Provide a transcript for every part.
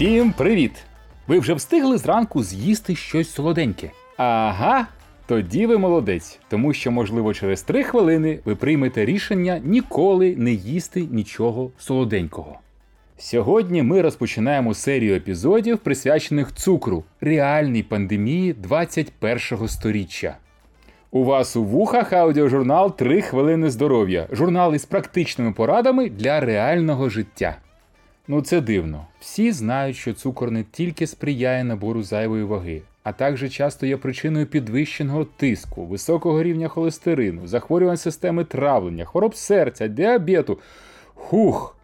Всім привіт! Ви вже встигли зранку з'їсти щось солоденьке? Ага, тоді ви молодець, тому що, можливо, через три хвилини ви приймете рішення ніколи не їсти нічого солоденького. Сьогодні ми розпочинаємо серію епізодів, присвячених цукру, реальній пандемії 21-го сторіччя. У вас у вухах аудіожурнал «3 хвилини здоров'я. Журнал із практичними порадами для реального життя. Ну це дивно. Всі знають, що цукор не тільки сприяє набору зайвої ваги, а також часто є причиною підвищеного тиску, високого рівня холестерину, захворювань системи травлення, хвороб серця, діабету, хух,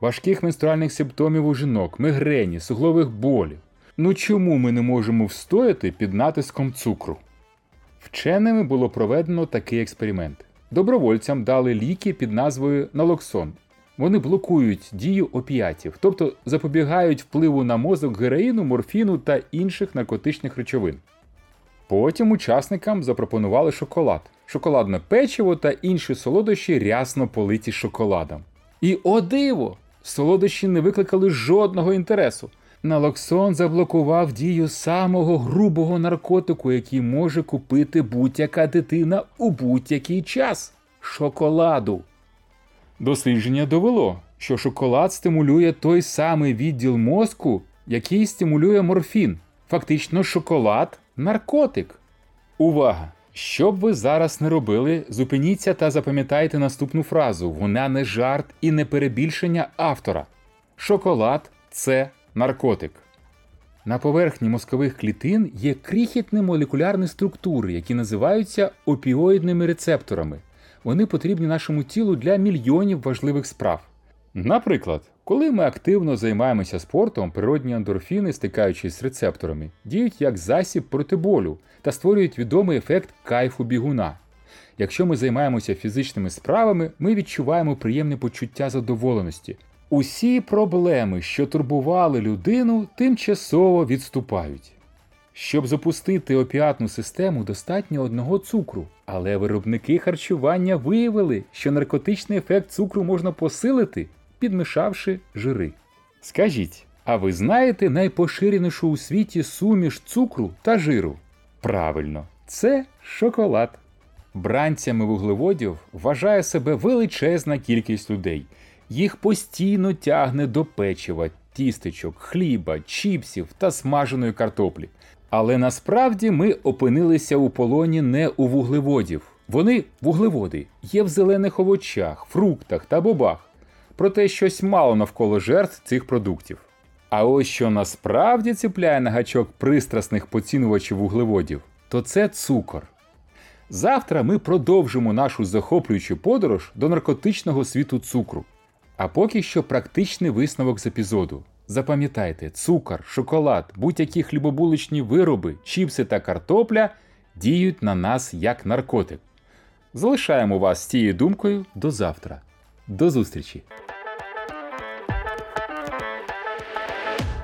важких менструальних симптомів у жінок, мигрені, суглових болів. Ну чому ми не можемо встояти під натиском цукру? Вченими було проведено такий експеримент. Добровольцям дали ліки під назвою Налоксон. Вони блокують дію опіатів, тобто запобігають впливу на мозок героїну, морфіну та інших наркотичних речовин. Потім учасникам запропонували шоколад, шоколадне печиво та інші солодощі рясно политі шоколадом. І о диво! Солодощі не викликали жодного інтересу. Налоксон заблокував дію самого грубого наркотику, який може купити будь-яка дитина у будь-який час шоколаду. Дослідження довело, що шоколад стимулює той самий відділ мозку, який стимулює морфін. Фактично, шоколад наркотик. Увага! Що б ви зараз не робили, зупиніться та запам'ятайте наступну фразу: вона не жарт і не перебільшення автора. Шоколад це наркотик. На поверхні мозкових клітин є крихітні молекулярні структури, які називаються опіоїдними рецепторами. Вони потрібні нашому тілу для мільйонів важливих справ. Наприклад, коли ми активно займаємося спортом, природні ендорфіни, стикаючись з рецепторами, діють як засіб проти болю та створюють відомий ефект кайфу бігуна. Якщо ми займаємося фізичними справами, ми відчуваємо приємне почуття задоволеності. Усі проблеми, що турбували людину, тимчасово відступають. Щоб запустити опіатну систему, достатньо одного цукру, але виробники харчування виявили, що наркотичний ефект цукру можна посилити, підмішавши жири. Скажіть, а ви знаєте найпоширенішу у світі суміш цукру та жиру? Правильно, це шоколад. Бранцями вуглеводів вважає себе величезна кількість людей. Їх постійно тягне до печива, тістечок, хліба, чіпсів та смаженої картоплі. Але насправді ми опинилися у полоні не у вуглеводів. Вони вуглеводи, є в зелених овочах, фруктах та бобах. Проте щось мало навколо жертв цих продуктів. А ось що насправді ціпляє на гачок пристрасних поцінувачів вуглеводів, то це цукор. Завтра ми продовжимо нашу захоплюючу подорож до наркотичного світу цукру. А поки що практичний висновок з епізоду. Запам'ятайте, цукор, шоколад, будь-які хлібобуличні вироби, чіпси та картопля діють на нас як наркотик. Залишаємо вас з цією думкою до завтра. До зустрічі!